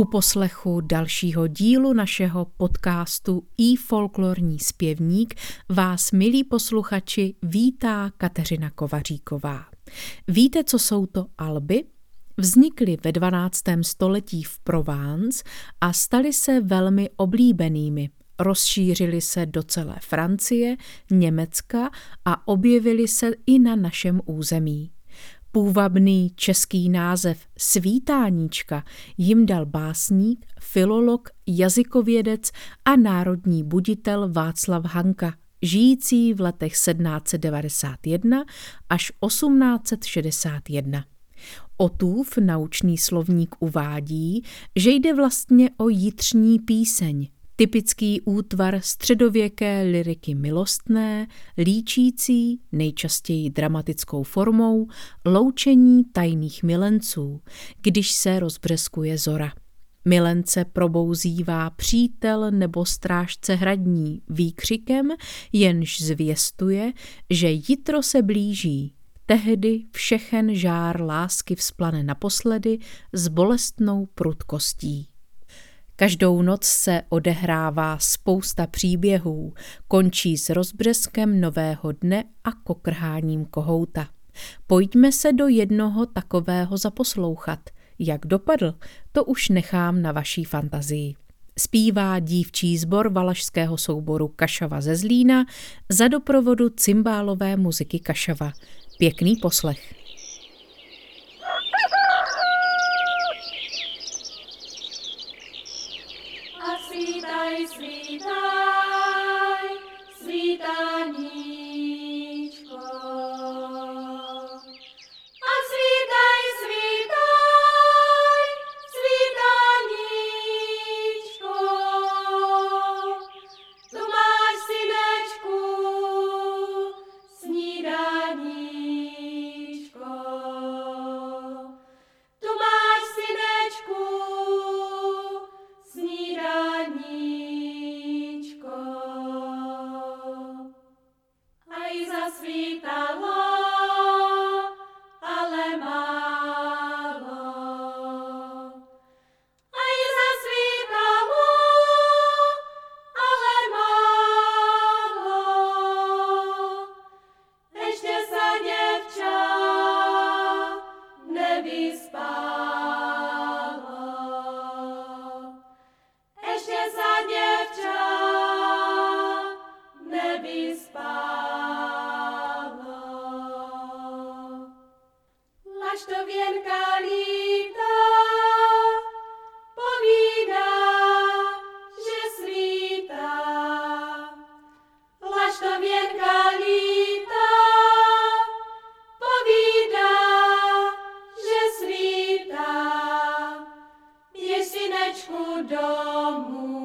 U poslechu dalšího dílu našeho podcastu i folklorní zpěvník vás, milí posluchači, vítá Kateřina Kovaříková. Víte, co jsou to alby? Vznikly ve 12. století v Provence a staly se velmi oblíbenými. Rozšířily se do celé Francie, Německa a objevily se i na našem území. Půvabný český název Svítáníčka jim dal básník, filolog, jazykovědec a národní buditel Václav Hanka, žijící v letech 1791 až 1861. Otův naučný slovník uvádí, že jde vlastně o jitřní píseň, typický útvar středověké liriky milostné, líčící, nejčastěji dramatickou formou, loučení tajných milenců, když se rozbřeskuje zora. Milence probouzívá přítel nebo strážce hradní výkřikem, jenž zvěstuje, že jitro se blíží. Tehdy všechen žár lásky vzplane naposledy s bolestnou prudkostí. Každou noc se odehrává spousta příběhů, končí s rozbřeskem nového dne a kokrháním kohouta. Pojďme se do jednoho takového zaposlouchat. Jak dopadl, to už nechám na vaší fantazii. Zpívá dívčí sbor valašského souboru Kašava ze Zlína za doprovodu cymbálové muziky Kašava. Pěkný poslech. Sri Ram. to věrka lítá, povídá, že svítá. Laž to věrka lítá, povídá, že svítá. Měsínečku domů.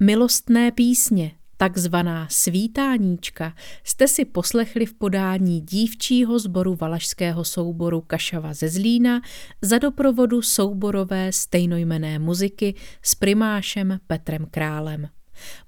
Milostné písně, takzvaná svítáníčka, jste si poslechli v podání dívčího sboru valašského souboru Kašava ze Zlína za doprovodu souborové stejnojmené muziky s primášem Petrem Králem.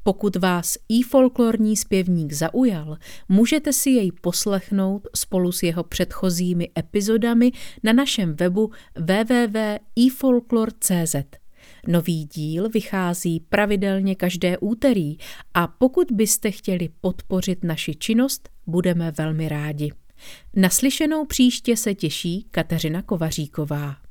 Pokud vás i folklorní zpěvník zaujal, můžete si jej poslechnout spolu s jeho předchozími epizodami na našem webu www.ifolklor.cz. Nový díl vychází pravidelně každé úterý a pokud byste chtěli podpořit naši činnost, budeme velmi rádi. Naslyšenou příště se těší Kateřina Kovaříková.